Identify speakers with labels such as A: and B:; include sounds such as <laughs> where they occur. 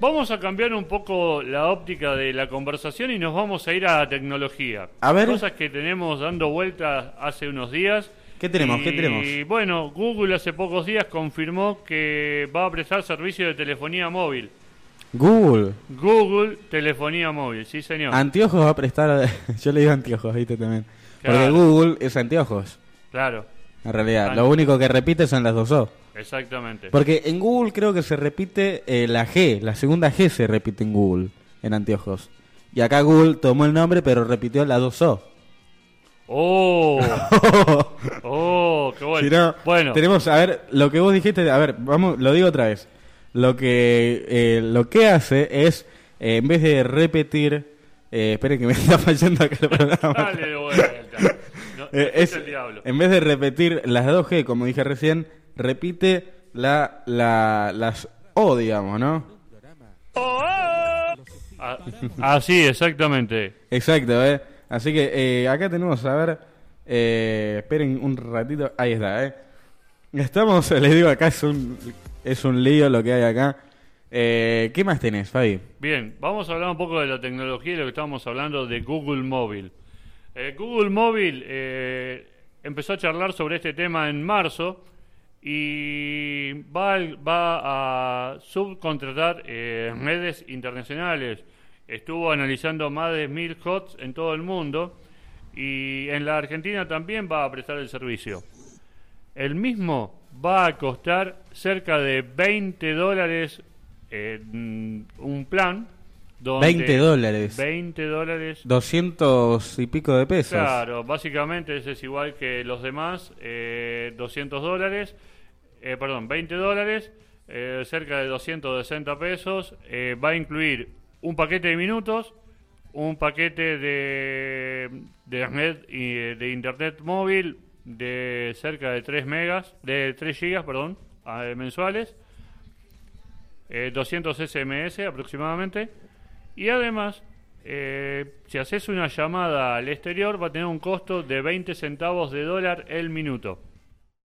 A: Vamos a cambiar un poco la óptica de la conversación y nos vamos a ir a tecnología.
B: A ver.
A: Cosas que tenemos dando vueltas hace unos días.
B: ¿Qué tenemos?
A: Y,
B: ¿Qué tenemos?
A: bueno, Google hace pocos días confirmó que va a prestar servicio de telefonía móvil.
B: Google.
A: Google Telefonía Móvil, sí señor.
B: Anteojos va a prestar. <laughs> Yo le digo anteojos, viste también. Porque. Google es anteojos.
A: claro,
B: En realidad, lo único que repite son las dos O.
A: exactamente.
B: Porque en Google creo que se repite eh, la G, la segunda G se repite en Google, en anteojos. Y acá Google tomó el nombre, pero repitió la dos O.
A: Oh, <laughs> oh, qué bueno.
B: Si no,
A: bueno,
B: tenemos, a ver, lo que vos dijiste, a ver, vamos, lo digo otra vez. Lo que, eh, lo que hace es, eh, en vez de repetir, eh, esperen que me <laughs> está fallando acá el programa.
A: dale de vuelta. No, <laughs>
B: Eh,
A: es
B: es,
A: el diablo.
B: en vez de repetir las dos G, como dije recién, repite la, la, las O, digamos, ¿no?
A: Ah, Así, exactamente.
B: Exacto, ¿eh? Así que eh, acá tenemos, a ver, eh, esperen un ratito, ahí está, ¿eh? Estamos, <laughs> les digo, acá es un, es un lío lo que hay acá. Eh, ¿Qué más tenés, Fabi?
A: Bien, vamos a hablar un poco de la tecnología y lo que estábamos hablando de Google Móvil. Eh, Google Móvil eh, empezó a charlar sobre este tema en marzo y va, va a subcontratar eh, redes internacionales. Estuvo analizando más de mil HOTS en todo el mundo y en la Argentina también va a prestar el servicio. El mismo va a costar cerca de 20 dólares eh, un plan. Donde
B: 20 dólares.
A: 20 dólares.
B: 200 y pico de pesos.
A: Claro, básicamente ese es igual que los demás. eh, 200 dólares. eh, perdón, 20 dólares. eh, cerca de 260 pesos. eh, va a incluir un paquete de minutos. Un paquete de, de y de internet móvil de cerca de 3 megas, de 3 gigas, perdón, mensuales, eh, 200 SMS aproximadamente, y además, eh, si haces una llamada al exterior va a tener un costo de 20 centavos de dólar el minuto.